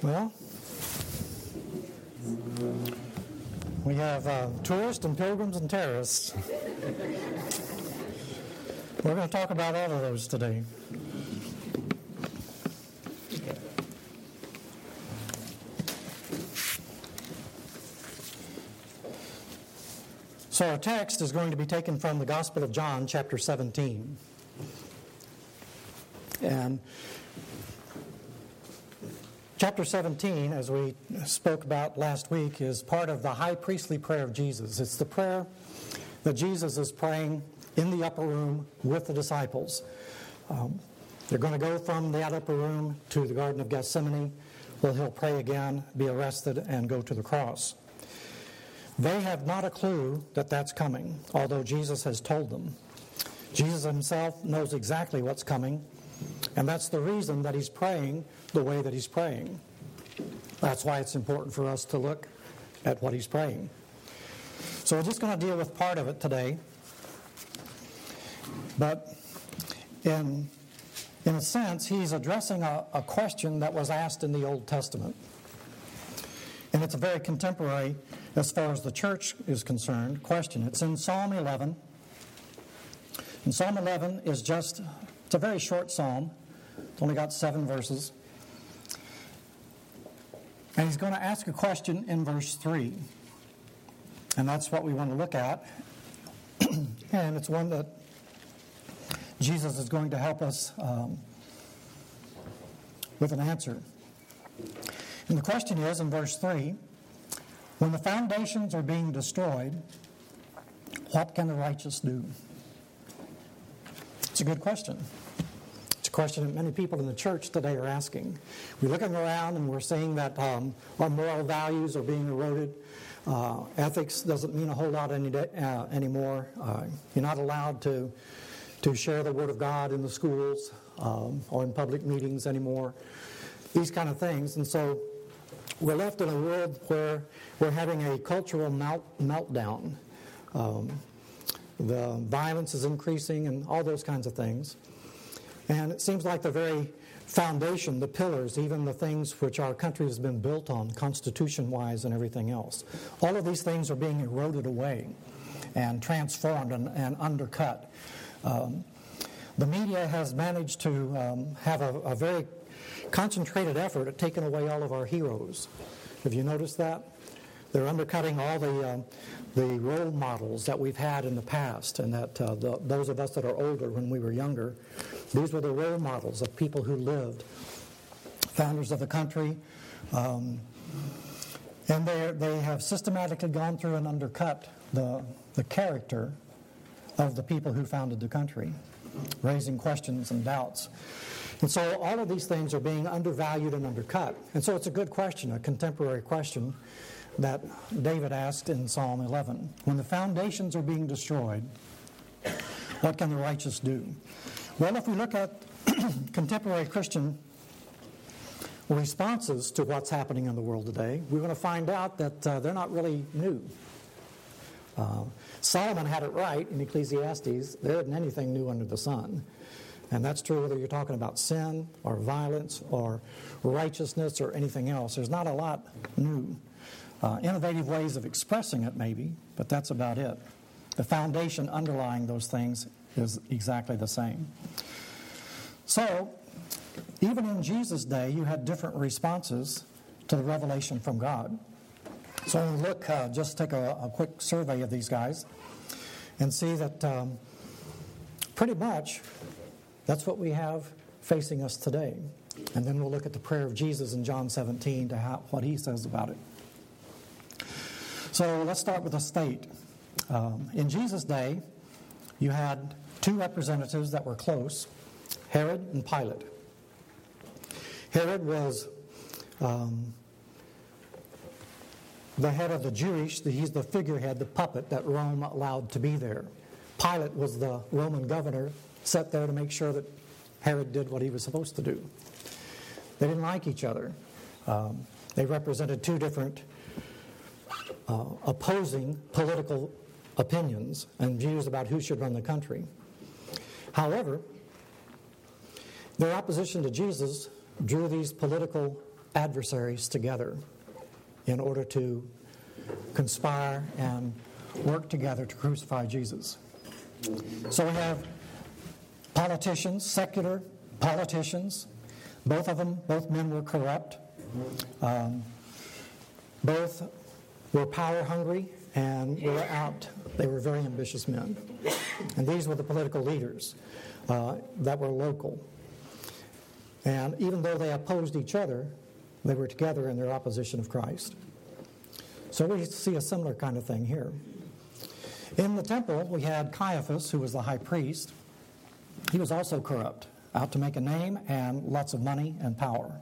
Well, we have uh, tourists and pilgrims and terrorists. We're going to talk about all of those today. So, our text is going to be taken from the Gospel of John, chapter 17. And chapter 17, as we spoke about last week, is part of the high priestly prayer of Jesus. It's the prayer that Jesus is praying in the upper room with the disciples. Um, they're going to go from that upper room to the Garden of Gethsemane, where he'll pray again, be arrested, and go to the cross. They have not a clue that that's coming, although Jesus has told them. Jesus himself knows exactly what's coming, and that's the reason that he's praying the way that he's praying. That's why it's important for us to look at what he's praying. So we're just going to deal with part of it today. But in, in a sense, he's addressing a, a question that was asked in the Old Testament. And it's a very contemporary, as far as the church is concerned, question. It's in Psalm 11. And Psalm 11 is just, it's a very short psalm. It's only got seven verses. And he's going to ask a question in verse 3. And that's what we want to look at. and it's one that Jesus is going to help us um, with an answer. And the question is in verse 3 when the foundations are being destroyed, what can the righteous do? It's a good question. Question that many people in the church today are asking. We're looking around and we're seeing that um, our moral values are being eroded. Uh, ethics doesn't mean a whole lot any day, uh, anymore. Uh, you're not allowed to, to share the Word of God in the schools um, or in public meetings anymore. These kind of things. And so we're left in a world where we're having a cultural melt, meltdown. Um, the violence is increasing and all those kinds of things. And it seems like the very foundation, the pillars, even the things which our country has been built on, constitution wise and everything else, all of these things are being eroded away and transformed and, and undercut. Um, the media has managed to um, have a, a very concentrated effort at taking away all of our heroes. Have you noticed that? They're undercutting all the, um, the role models that we've had in the past, and that uh, the, those of us that are older when we were younger, these were the role models of people who lived, founders of the country. Um, and they have systematically gone through and undercut the, the character of the people who founded the country, raising questions and doubts. And so all of these things are being undervalued and undercut. And so it's a good question, a contemporary question that David asked in Psalm 11. When the foundations are being destroyed, what can the righteous do? Well, if we look at contemporary Christian responses to what's happening in the world today, we're going to find out that uh, they're not really new. Uh, Solomon had it right in Ecclesiastes there isn't anything new under the sun. And that's true whether you're talking about sin or violence or righteousness or anything else. There's not a lot new. Uh, innovative ways of expressing it, maybe, but that's about it. The foundation underlying those things is exactly the same. So, even in Jesus' day, you had different responses to the revelation from God. So, when we look, uh, just take a, a, quick survey of these guys and see that um, pretty much that's what we have facing us today. And then we'll look at the prayer of Jesus in John 17 to how, what he says about it. So let's start with the state. Um, in Jesus' day, you had two representatives that were close Herod and Pilate. Herod was um, the head of the Jewish, he's the figurehead, the puppet that Rome allowed to be there. Pilate was the Roman governor set there to make sure that Herod did what he was supposed to do. They didn't like each other. Um, they represented two different uh, opposing political opinions and views about who should run the country. However, their opposition to Jesus drew these political adversaries together in order to conspire and work together to crucify Jesus. So we have politicians, secular politicians. Both of them, both men were corrupt. Um, both were power hungry and were out. They were very ambitious men. And these were the political leaders uh, that were local. And even though they opposed each other, they were together in their opposition of Christ. So we see a similar kind of thing here. In the temple, we had Caiaphas, who was the high priest. He was also corrupt, out to make a name and lots of money and power.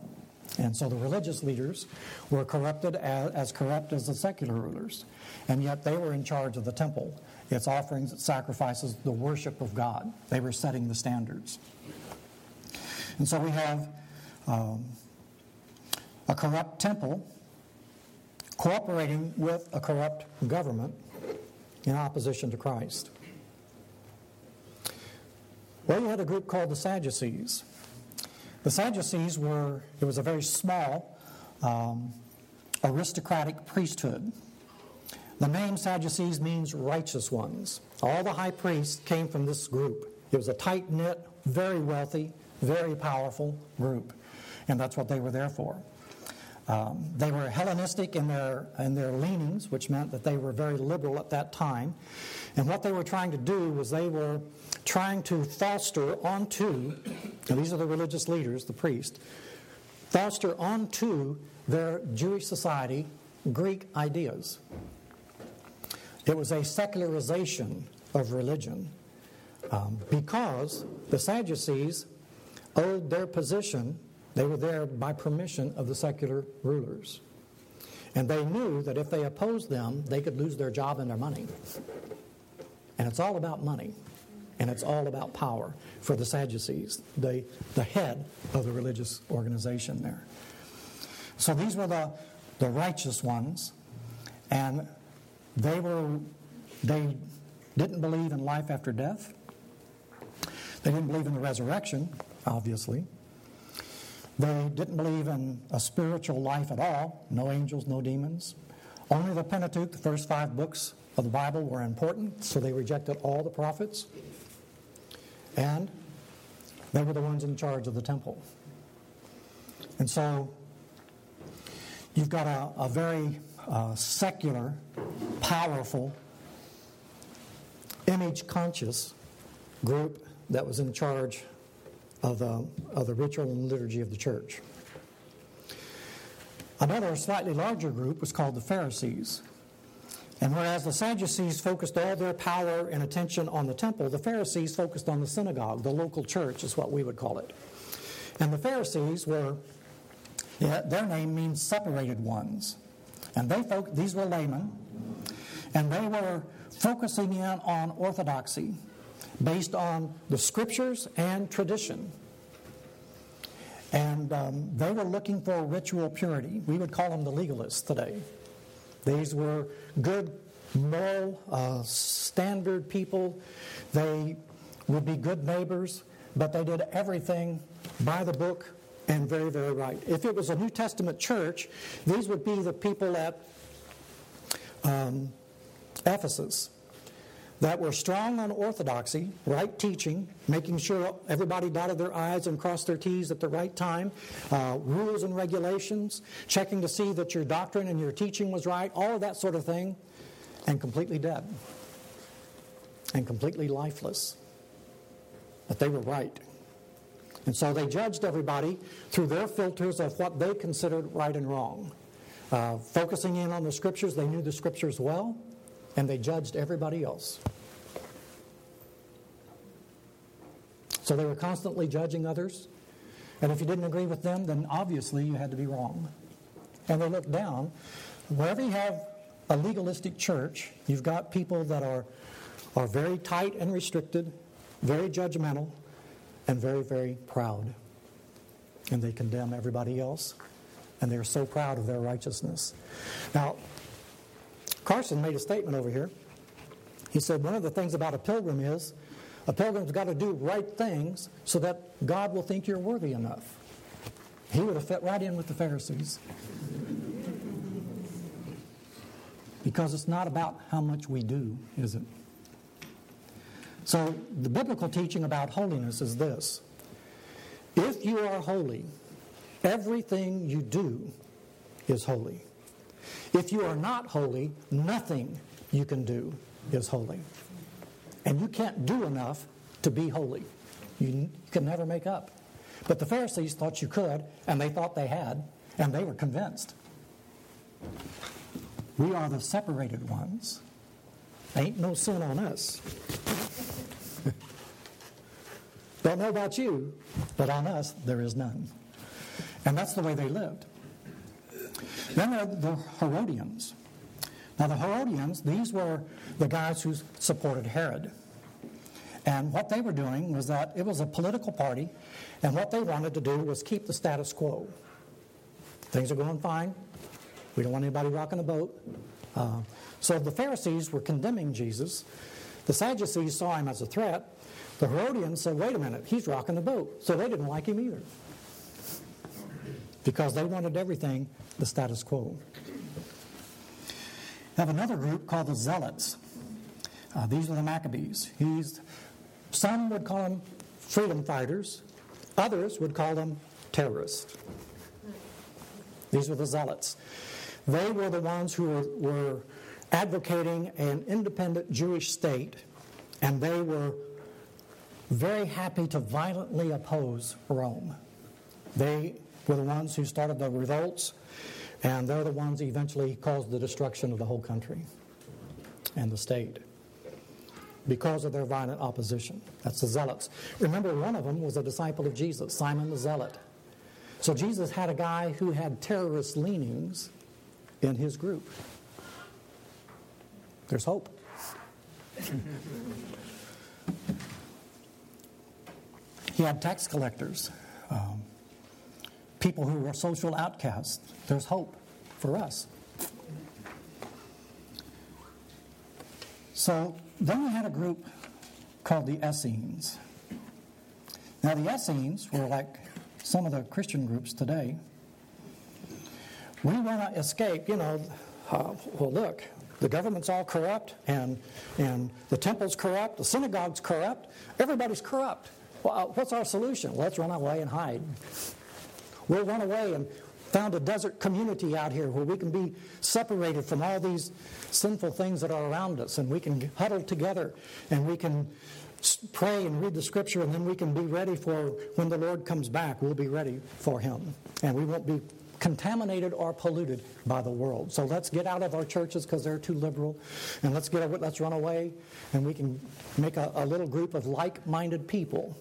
And so the religious leaders were corrupted as, as, corrupt as the secular rulers. And yet they were in charge of the temple, its offerings, its sacrifices, the worship of God. They were setting the standards. And so we have um, a corrupt temple cooperating with a corrupt government in opposition to Christ. Well, you had a group called the Sadducees. The Sadducees were, it was a very small um, aristocratic priesthood. The name Sadducees means righteous ones. All the high priests came from this group. It was a tight knit, very wealthy, very powerful group. And that's what they were there for. Um, they were Hellenistic in their, in their leanings, which meant that they were very liberal at that time. And what they were trying to do was they were trying to foster onto, and these are the religious leaders, the priests, foster onto their Jewish society Greek ideas. It was a secularization of religion um, because the Sadducees owed their position, they were there by permission of the secular rulers. And they knew that if they opposed them, they could lose their job and their money. And it's all about money and it's all about power for the Sadducees, the, the head of the religious organization there. So these were the, the righteous ones, and they were they didn't believe in life after death. They didn't believe in the resurrection, obviously. They didn't believe in a spiritual life at all, no angels, no demons. Only the Pentateuch, the first five books of the Bible, were important, so they rejected all the prophets. And they were the ones in charge of the temple. And so you've got a, a very uh, secular, powerful, image conscious group that was in charge of the, of the ritual and liturgy of the church. Another slightly larger group was called the Pharisees. And whereas the Sadducees focused all their power and attention on the temple, the Pharisees focused on the synagogue, the local church is what we would call it. And the Pharisees were, their name means separated ones. And they fo- these were laymen, and they were focusing in on orthodoxy based on the scriptures and tradition. And um, they were looking for ritual purity. We would call them the legalists today. These were good, moral, uh, standard people. They would be good neighbors, but they did everything by the book and very, very right. If it was a New Testament church, these would be the people at um, Ephesus that were strong on orthodoxy, right teaching, making sure everybody dotted their I's and crossed their T's at the right time, uh, rules and regulations, checking to see that your doctrine and your teaching was right, all of that sort of thing, and completely dead and completely lifeless. But they were right. And so they judged everybody through their filters of what they considered right and wrong. Uh, focusing in on the scriptures, they knew the scriptures well and they judged everybody else. So they were constantly judging others. And if you didn't agree with them, then obviously you had to be wrong. And they looked down. Wherever you have a legalistic church, you've got people that are, are very tight and restricted, very judgmental, and very, very proud. And they condemn everybody else. And they're so proud of their righteousness. Now, Carson made a statement over here. He said one of the things about a pilgrim is a pilgrim's got to do right things so that God will think you're worthy enough. He would have fit right in with the Pharisees. Because it's not about how much we do, is it? So, the biblical teaching about holiness is this if you are holy, everything you do is holy. If you are not holy, nothing you can do is holy. And you can't do enough to be holy. You can never make up. But the Pharisees thought you could, and they thought they had, and they were convinced. We are the separated ones. Ain't no sin on us. Don't know about you, but on us there is none. And that's the way they lived. Then there are the Herodians. Now, the Herodians, these were the guys who supported Herod. And what they were doing was that it was a political party, and what they wanted to do was keep the status quo. Things are going fine. We don't want anybody rocking the boat. Uh, so the Pharisees were condemning Jesus. The Sadducees saw him as a threat. The Herodians said, wait a minute, he's rocking the boat. So they didn't like him either. Because they wanted everything the status quo. Have another group called the Zealots. Uh, these are the Maccabees. He's, some would call them freedom fighters, others would call them terrorists. These were the Zealots. They were the ones who were, were advocating an independent Jewish state, and they were very happy to violently oppose Rome. They were the ones who started the revolts, and they're the ones who eventually caused the destruction of the whole country and the state because of their violent opposition. That's the zealots. Remember, one of them was a disciple of Jesus, Simon the Zealot. So Jesus had a guy who had terrorist leanings in his group. There's hope. he had tax collectors, um, people who were social outcasts. There's hope for us. So then we had a group called the Essenes. Now, the Essenes were like some of the Christian groups today. We want to escape, you know, uh, well, look, the government's all corrupt, and, and the temple's corrupt, the synagogue's corrupt, everybody's corrupt. Well, uh, what's our solution? Let's run away and hide. We'll run away and found a desert community out here where we can be separated from all these sinful things that are around us, and we can huddle together and we can pray and read the scripture, and then we can be ready for when the Lord comes back. We'll be ready for Him, and we won't be contaminated or polluted by the world. So let's get out of our churches because they're too liberal, and let's get let's run away, and we can make a, a little group of like-minded people.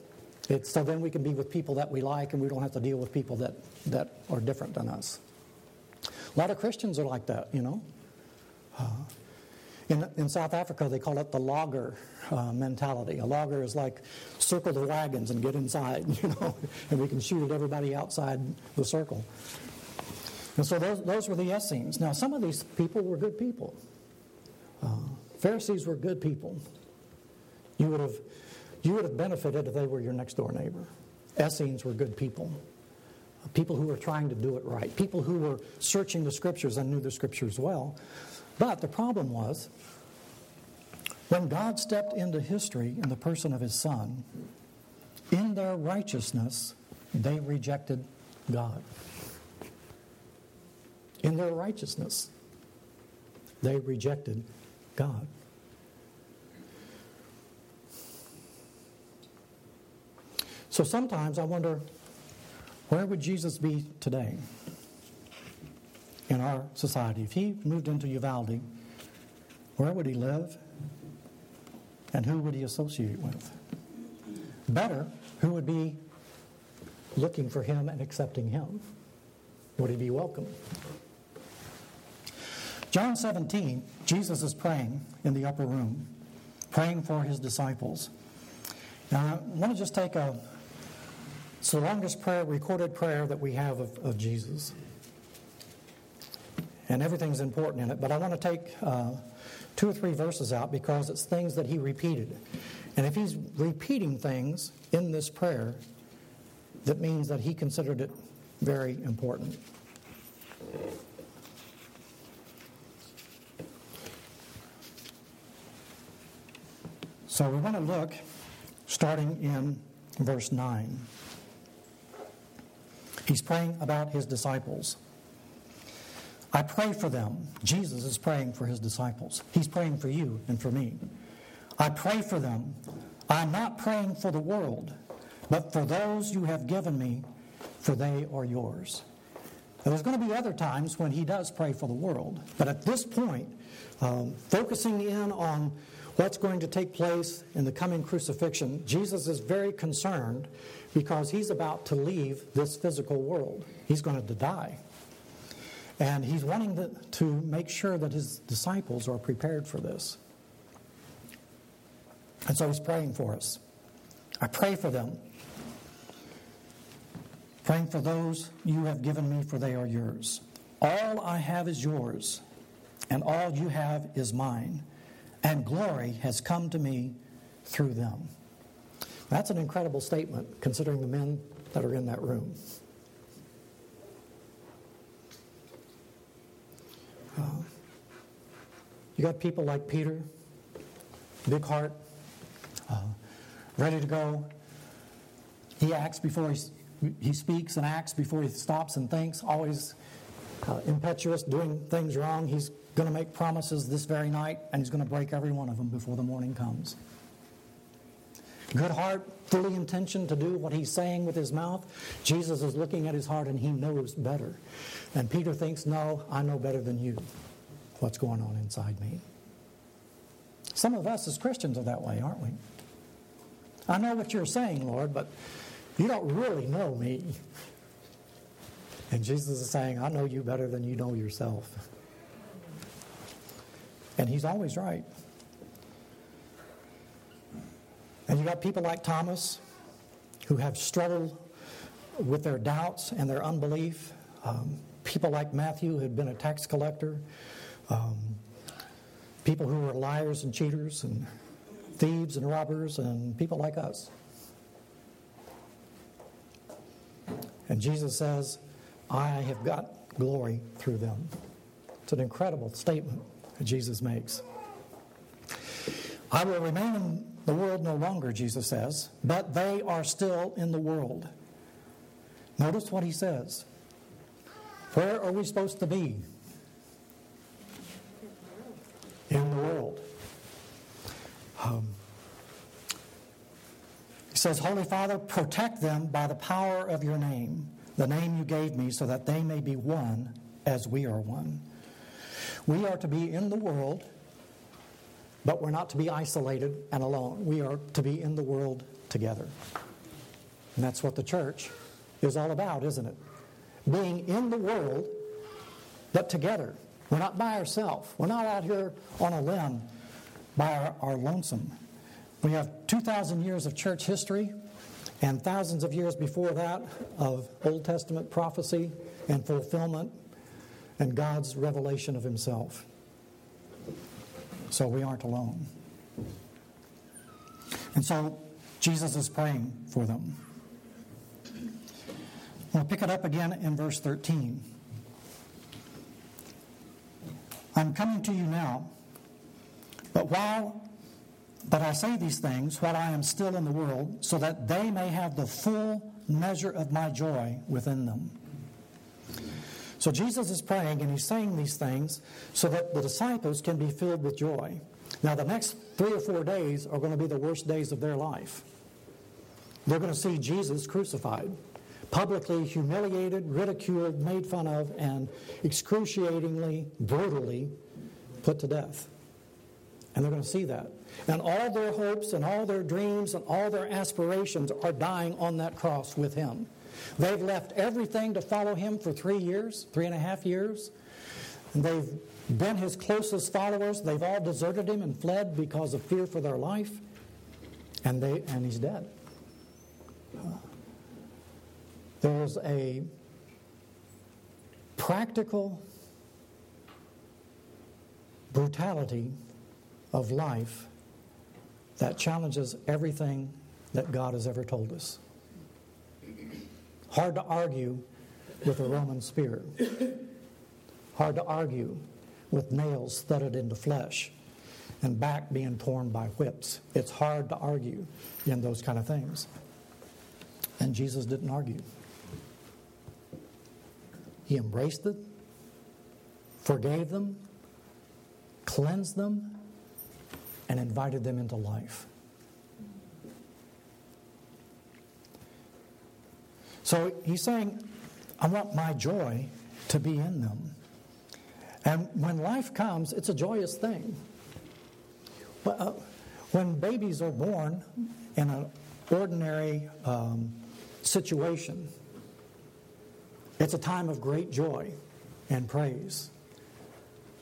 It's, so then we can be with people that we like, and we don't have to deal with people that, that are different than us. A lot of Christians are like that, you know. Uh, in, in South Africa, they call it the laager uh, mentality. A laager is like circle the wagons and get inside, you know, and we can shoot at everybody outside the circle. And so those, those were the Essenes. Now, some of these people were good people. Uh, Pharisees were good people. You would have you would have benefited if they were your next door neighbor. Essenes were good people. People who were trying to do it right. People who were searching the scriptures and knew the scriptures well. But the problem was, when God stepped into history in the person of his son, in their righteousness, they rejected God in their righteousness. They rejected God. So sometimes I wonder where would Jesus be today in our society? If he moved into Uvalde, where would he live? And who would he associate with? Better, who would be looking for him and accepting him? Would he be welcome? John 17, Jesus is praying in the upper room, praying for his disciples. Now, I want to just take a, it's the longest prayer, recorded prayer that we have of, of Jesus. And everything's important in it, but I want to take uh, two or three verses out because it's things that he repeated. And if he's repeating things in this prayer, that means that he considered it very important. So we want to look starting in verse 9. He's praying about his disciples. I pray for them. Jesus is praying for his disciples. He's praying for you and for me. I pray for them. I'm not praying for the world, but for those you have given me, for they are yours. There's going to be other times when he does pray for the world, but at this point, um, focusing in on what's going to take place in the coming crucifixion, Jesus is very concerned because he's about to leave this physical world. He's going to die. And he's wanting to, to make sure that his disciples are prepared for this. And so he's praying for us. I pray for them. Praying for those you have given me, for they are yours. All I have is yours, and all you have is mine and glory has come to me through them. That's an incredible statement considering the men that are in that room. Uh, you got people like Peter, big heart, uh, ready to go. He acts before he, he speaks and acts before he stops and thinks, always uh, impetuous, doing things wrong. He's going to make promises this very night, and he's going to break every one of them before the morning comes. Good heart, fully intention to do what he's saying with his mouth. Jesus is looking at his heart and he knows better. And Peter thinks, No, I know better than you what's going on inside me. Some of us as Christians are that way, aren't we? I know what you're saying, Lord, but you don't really know me. And Jesus is saying, I know you better than you know yourself. And he's always right. And you got people like Thomas who have struggled with their doubts and their unbelief. Um, people like Matthew who had been a tax collector. Um, people who were liars and cheaters and thieves and robbers and people like us. And Jesus says, I have got glory through them. It's an incredible statement that Jesus makes. I will remain in the world no longer, Jesus says, but they are still in the world. Notice what he says. Where are we supposed to be? In the world. Um, he says, Holy Father, protect them by the power of your name, the name you gave me, so that they may be one as we are one. We are to be in the world, but we're not to be isolated and alone. We are to be in the world together. And that's what the church is all about, isn't it? Being in the world, but together. We're not by ourselves. We're not out here on a limb by our, our lonesome. We have 2,000 years of church history and thousands of years before that of Old Testament prophecy and fulfillment and God's revelation of Himself. So we aren't alone. And so Jesus is praying for them. We'll pick it up again in verse 13. I'm coming to you now, but while but I say these things while I am still in the world, so that they may have the full measure of my joy within them. So Jesus is praying and he's saying these things so that the disciples can be filled with joy. Now, the next three or four days are going to be the worst days of their life. They're going to see Jesus crucified, publicly humiliated, ridiculed, made fun of, and excruciatingly, brutally put to death. And they're going to see that. And all their hopes and all their dreams and all their aspirations are dying on that cross with him. They've left everything to follow him for three years, three and a half years. They've been his closest followers. They've all deserted him and fled because of fear for their life. And, they, and he's dead. There's a practical brutality of life that challenges everything that God has ever told us. Hard to argue with a Roman spear. Hard to argue with nails thudded into flesh and back being torn by whips. It's hard to argue in those kind of things. And Jesus didn't argue. He embraced it, forgave them, cleansed them, and invited them into life. So he's saying, I want my joy to be in them. And when life comes, it's a joyous thing. Uh, when babies are born in an ordinary um, situation, it's a time of great joy and praise.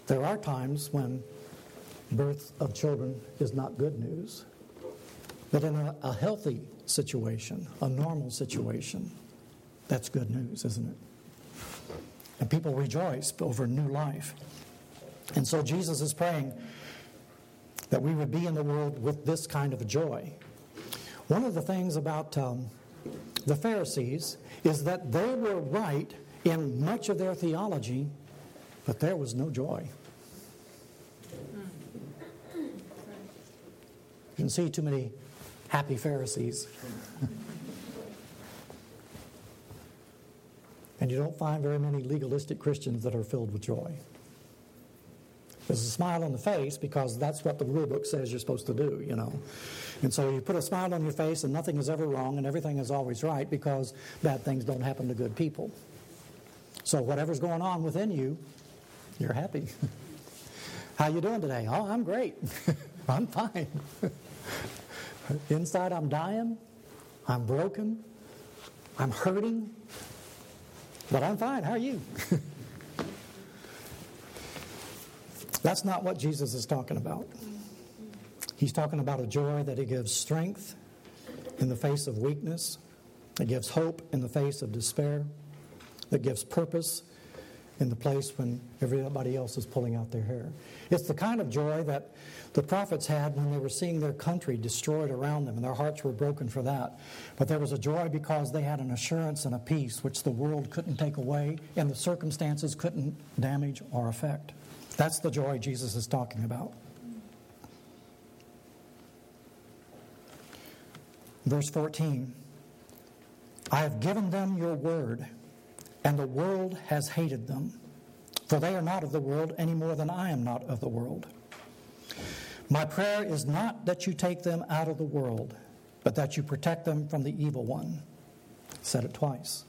There are times when birth of children is not good news. But in a, a healthy situation, a normal situation, that's good news, isn't it? And people rejoice over new life. And so Jesus is praying that we would be in the world with this kind of joy. One of the things about um, the Pharisees is that they were right in much of their theology, but there was no joy. You can see too many happy Pharisees. and you don't find very many legalistic Christians that are filled with joy. There's a smile on the face because that's what the rule book says you're supposed to do, you know. And so you put a smile on your face and nothing is ever wrong and everything is always right because bad things don't happen to good people. So whatever's going on within you, you're happy. How you doing today? Oh, I'm great. I'm fine. Inside I'm dying. I'm broken. I'm hurting. But I'm fine. How are you? That's not what Jesus is talking about. He's talking about a joy that he gives strength in the face of weakness, that gives hope in the face of despair, that gives purpose in the place when everybody else is pulling out their hair. It's the kind of joy that the prophets had when they were seeing their country destroyed around them, and their hearts were broken for that. But there was a joy because they had an assurance and a peace which the world couldn't take away and the circumstances couldn't damage or affect. That's the joy Jesus is talking about. Verse 14 I have given them your word, and the world has hated them, for they are not of the world any more than I am not of the world. My prayer is not that you take them out of the world, but that you protect them from the evil one. said it twice.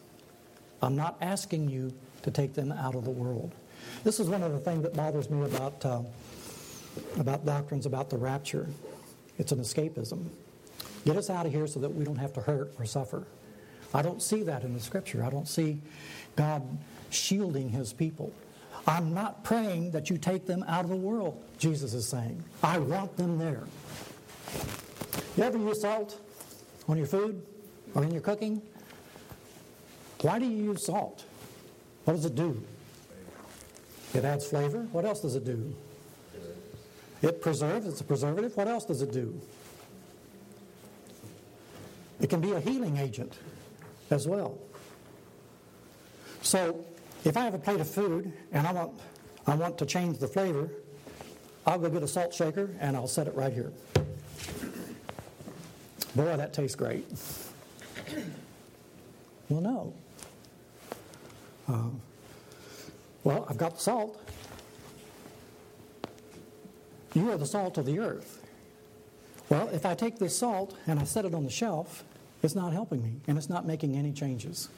I'm not asking you to take them out of the world. This is one of the things that bothers me about, uh, about doctrines about the rapture. It's an escapism. Get us out of here so that we don't have to hurt or suffer. I don't see that in the scripture. I don't see God shielding his people. I'm not praying that you take them out of the world, Jesus is saying. I want them there. You ever use salt on your food or in your cooking? Why do you use salt? What does it do? It adds flavor. What else does it do? It preserves. It's a preservative. What else does it do? It can be a healing agent as well. So, if I have a plate of food and I want, I want to change the flavor, I'll go get a salt shaker and I'll set it right here. Boy, that tastes great. Well, no. Uh, well, I've got the salt. You are the salt of the earth. Well, if I take this salt and I set it on the shelf, it's not helping me and it's not making any changes.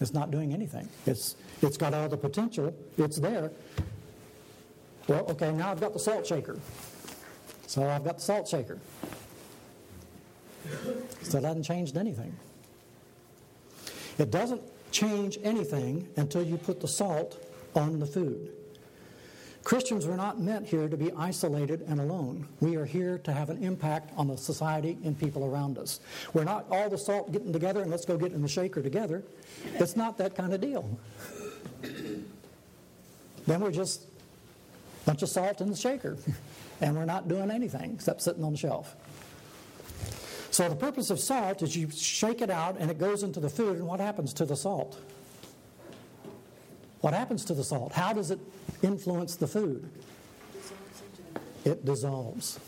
It's not doing anything. It's, it's got all the potential, it's there. Well, okay, now I've got the salt shaker. So I've got the salt shaker. So that hasn't changed anything. It doesn't change anything until you put the salt on the food. Christians are not meant here to be isolated and alone. We are here to have an impact on the society and people around us. We're not all the salt getting together and let's go get in the shaker together. It's not that kind of deal. then we're just a bunch of salt in the shaker, and we're not doing anything except sitting on the shelf. So the purpose of salt is you shake it out and it goes into the food, and what happens to the salt? What happens to the salt? How does it influence the food? It dissolves.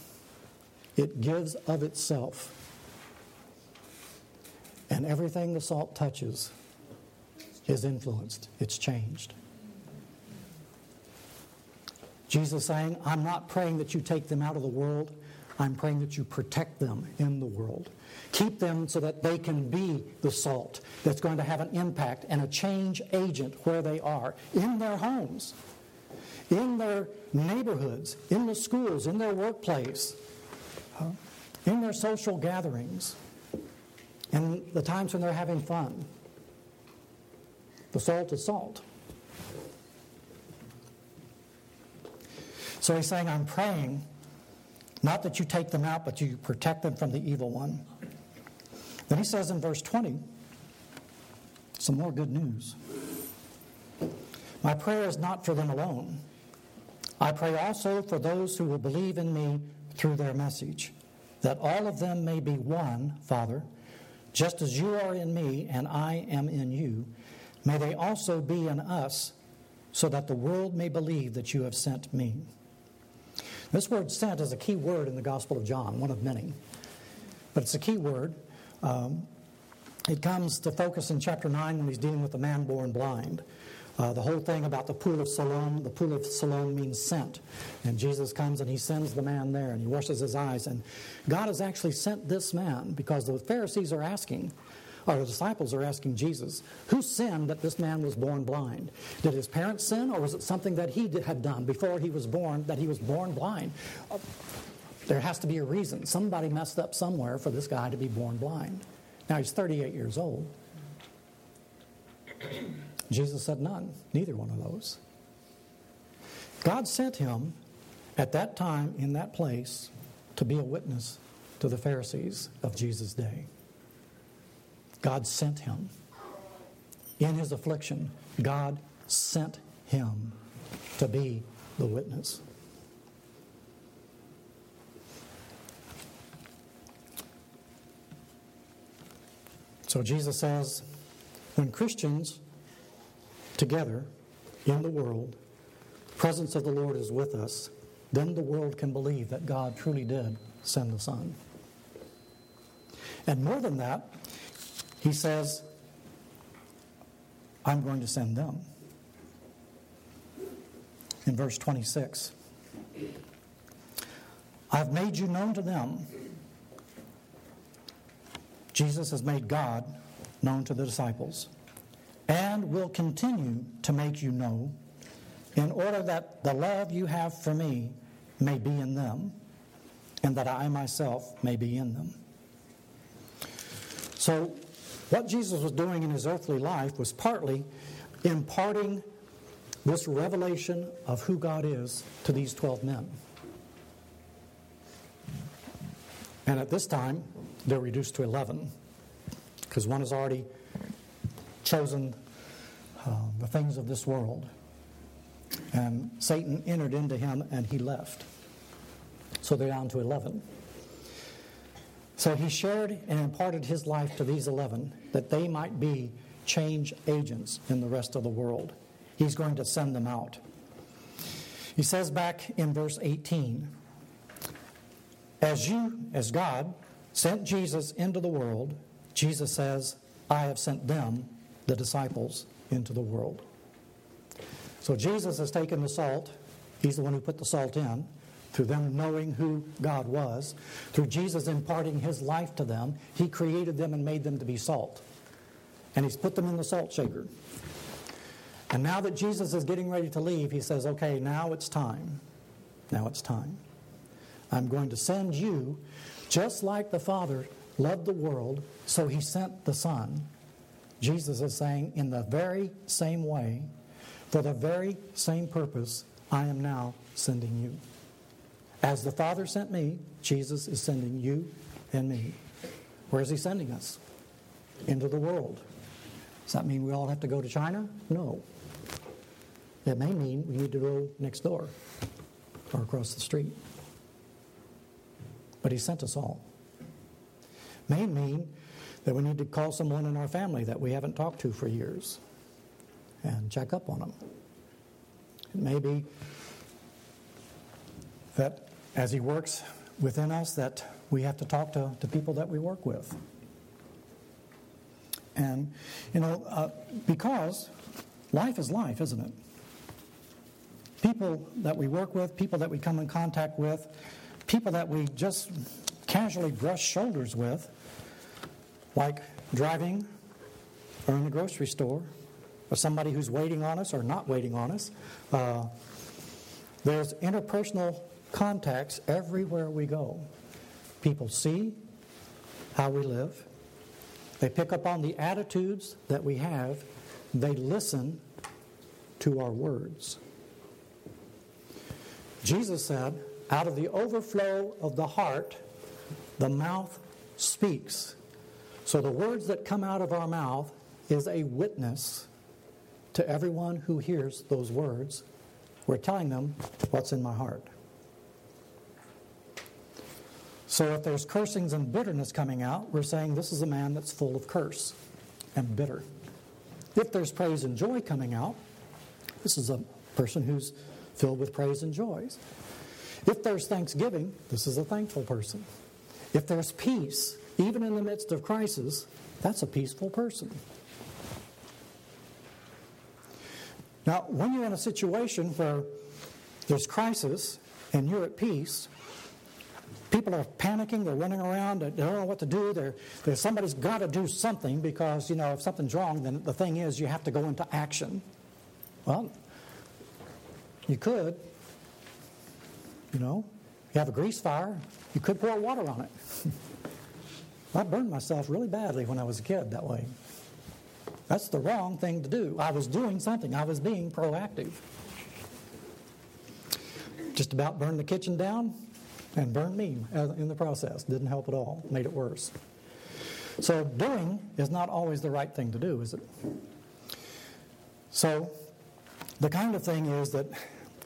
It gives of itself. And everything the salt touches is influenced, it's changed. Jesus saying, I'm not praying that you take them out of the world, I'm praying that you protect them in the world. Keep them so that they can be the salt that's going to have an impact and a change agent where they are in their homes, in their neighborhoods, in the schools, in their workplace, in their social gatherings, in the times when they're having fun. The salt is salt. So he's saying, I'm praying, not that you take them out, but you protect them from the evil one. Then he says in verse 20, some more good news. My prayer is not for them alone. I pray also for those who will believe in me through their message, that all of them may be one, Father, just as you are in me and I am in you. May they also be in us, so that the world may believe that you have sent me. This word sent is a key word in the Gospel of John, one of many. But it's a key word. Um, it comes to focus in chapter 9 when he's dealing with the man born blind. Uh, the whole thing about the pool of Siloam, the pool of Siloam means sent. And Jesus comes and he sends the man there and he washes his eyes. And God has actually sent this man because the Pharisees are asking, the disciples are asking Jesus, who sinned that this man was born blind? Did his parents sin, or was it something that he had done before he was born that he was born blind? Uh, there has to be a reason. Somebody messed up somewhere for this guy to be born blind. Now he's 38 years old. Jesus said none, neither one of those. God sent him at that time in that place to be a witness to the Pharisees of Jesus' day. God sent him. In his affliction, God sent him to be the witness. So Jesus says, when Christians together in the world, presence of the Lord is with us, then the world can believe that God truly did send the Son. And more than that, he says, I'm going to send them. In verse 26, I've made you known to them. Jesus has made God known to the disciples and will continue to make you know in order that the love you have for me may be in them and that I myself may be in them. So, what Jesus was doing in his earthly life was partly imparting this revelation of who God is to these 12 men. And at this time, they're reduced to 11 because one has already chosen uh, the things of this world. And Satan entered into him and he left. So they're down to 11. So he shared and imparted his life to these 11 that they might be change agents in the rest of the world. He's going to send them out. He says back in verse 18 As you, as God, sent Jesus into the world, Jesus says, I have sent them, the disciples, into the world. So Jesus has taken the salt, he's the one who put the salt in through them knowing who God was, through Jesus imparting his life to them, he created them and made them to be salt. And he's put them in the salt shaker. And now that Jesus is getting ready to leave, he says, Okay, now it's time. Now it's time. I'm going to send you, just like the Father loved the world, so he sent the Son. Jesus is saying, in the very same way, for the very same purpose, I am now sending you. As the Father sent me, Jesus is sending you and me. Where is He sending us? Into the world. Does that mean we all have to go to China? No. It may mean we need to go next door or across the street. But He sent us all. May mean that we need to call someone in our family that we haven't talked to for years and check up on them. It may be that as He works within us, that we have to talk to, to people that we work with. And, you know, uh, because life is life, isn't it? People that we work with, people that we come in contact with, people that we just casually brush shoulders with, like driving or in the grocery store, or somebody who's waiting on us or not waiting on us. Uh, there's interpersonal contacts everywhere we go. People see how we live, they pick up on the attitudes that we have, they listen to our words. Jesus said, out of the overflow of the heart, the mouth speaks. So the words that come out of our mouth is a witness to everyone who hears those words. We're telling them what's in my heart. So if there's cursings and bitterness coming out, we're saying this is a man that's full of curse and bitter. If there's praise and joy coming out, this is a person who's filled with praise and joys. If there's thanksgiving, this is a thankful person. If there's peace, even in the midst of crisis, that's a peaceful person. Now, when you're in a situation where there's crisis and you're at peace, people are panicking, they're running around, they don't know what to do. They're, they're, somebody's got to do something because, you know, if something's wrong, then the thing is you have to go into action. Well, you could, you know, you have a grease fire, you could pour water on it. I burned myself really badly when I was a kid that way. That's the wrong thing to do. I was doing something, I was being proactive. Just about burned the kitchen down and burned me in the process. Didn't help at all, made it worse. So, doing is not always the right thing to do, is it? So, the kind of thing is that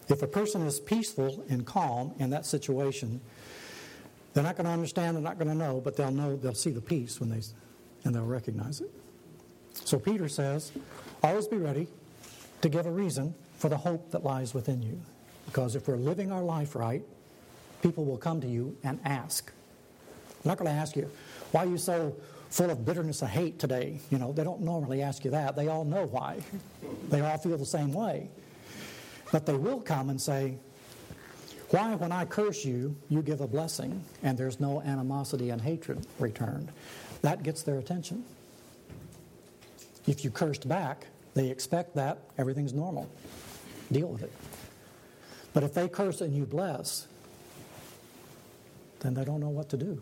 if a person is peaceful and calm in that situation, they're not going to understand, they're not going to know, but they'll know, they'll see the peace when they, and they'll recognize it. So Peter says, always be ready to give a reason for the hope that lies within you. Because if we're living our life right, people will come to you and ask. They're not going to ask you, why are you so full of bitterness and hate today? You know, they don't normally ask you that. They all know why. They all feel the same way. But they will come and say, why, when I curse you, you give a blessing and there's no animosity and hatred returned? That gets their attention. If you cursed back, they expect that everything's normal. Deal with it. But if they curse and you bless, then they don't know what to do.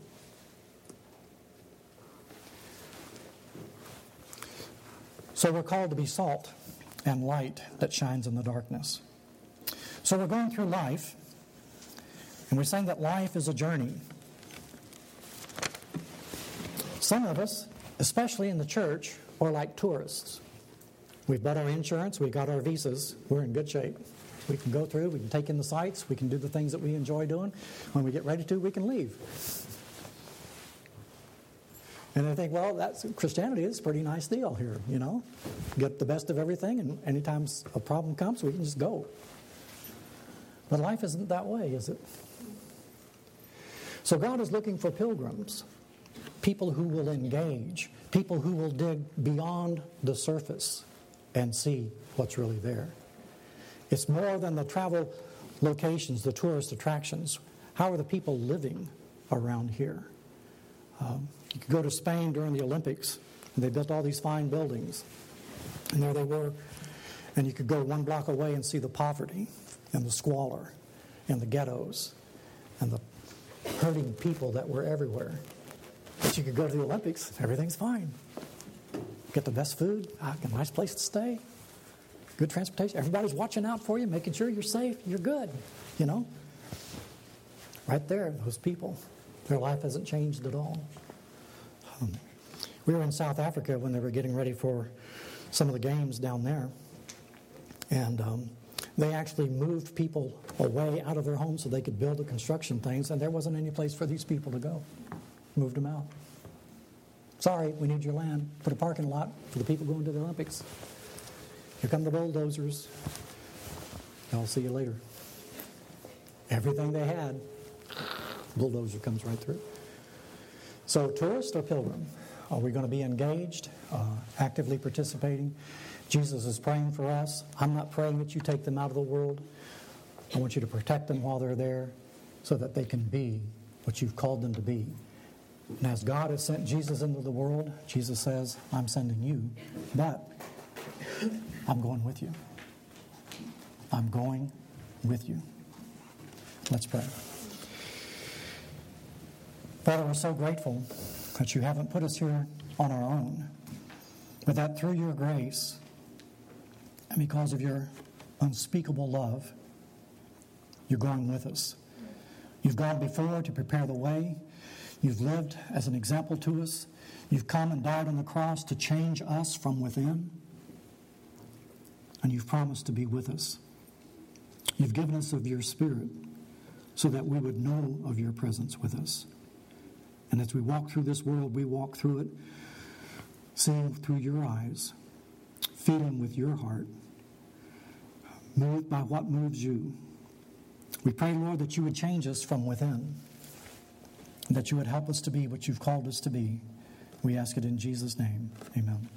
So we're called to be salt and light that shines in the darkness. So we're going through life, and we're saying that life is a journey. Some of us, especially in the church, are like tourists. We've bought our insurance, we've got our visas, we're in good shape. We can go through, we can take in the sights, we can do the things that we enjoy doing. When we get ready to, we can leave. And I think, well, that's Christianity is a pretty nice deal here, you know. Get the best of everything, and anytime a problem comes, we can just go. But life isn't that way, is it? So God is looking for pilgrims, people who will engage, people who will dig beyond the surface and see what's really there. It's more than the travel locations, the tourist attractions. How are the people living around here? Um, you could go to Spain during the Olympics, and they built all these fine buildings. And there they were. And you could go one block away and see the poverty and the squalor and the ghettos and the hurting people that were everywhere. But you could go to the Olympics, everything's fine. Get the best food, a nice place to stay, good transportation. Everybody's watching out for you, making sure you're safe, you're good, you know? Right there, those people, their life hasn't changed at all. Um, we were in South Africa when they were getting ready for some of the games down there. And um, they actually moved people away out of their homes so they could build the construction things, and there wasn't any place for these people to go. Moved them out. Sorry, we need your land. Put a parking lot for the people going to the Olympics. Here come the bulldozers. I'll see you later. Everything they had, bulldozer comes right through. So, tourist or pilgrim? Are we going to be engaged, uh, actively participating? Jesus is praying for us. I'm not praying that you take them out of the world. I want you to protect them while they're there so that they can be what you've called them to be. And as God has sent Jesus into the world, Jesus says, I'm sending you, but I'm going with you. I'm going with you. Let's pray. Father, we're so grateful that you haven't put us here on our own, but that through your grace and because of your unspeakable love, you're going with us. You've gone before to prepare the way. You've lived as an example to us. You've come and died on the cross to change us from within. And you've promised to be with us. You've given us of your Spirit so that we would know of your presence with us. And as we walk through this world, we walk through it seeing through your eyes, feeling with your heart, moved by what moves you. We pray, Lord, that you would change us from within, that you would help us to be what you've called us to be. We ask it in Jesus' name. Amen.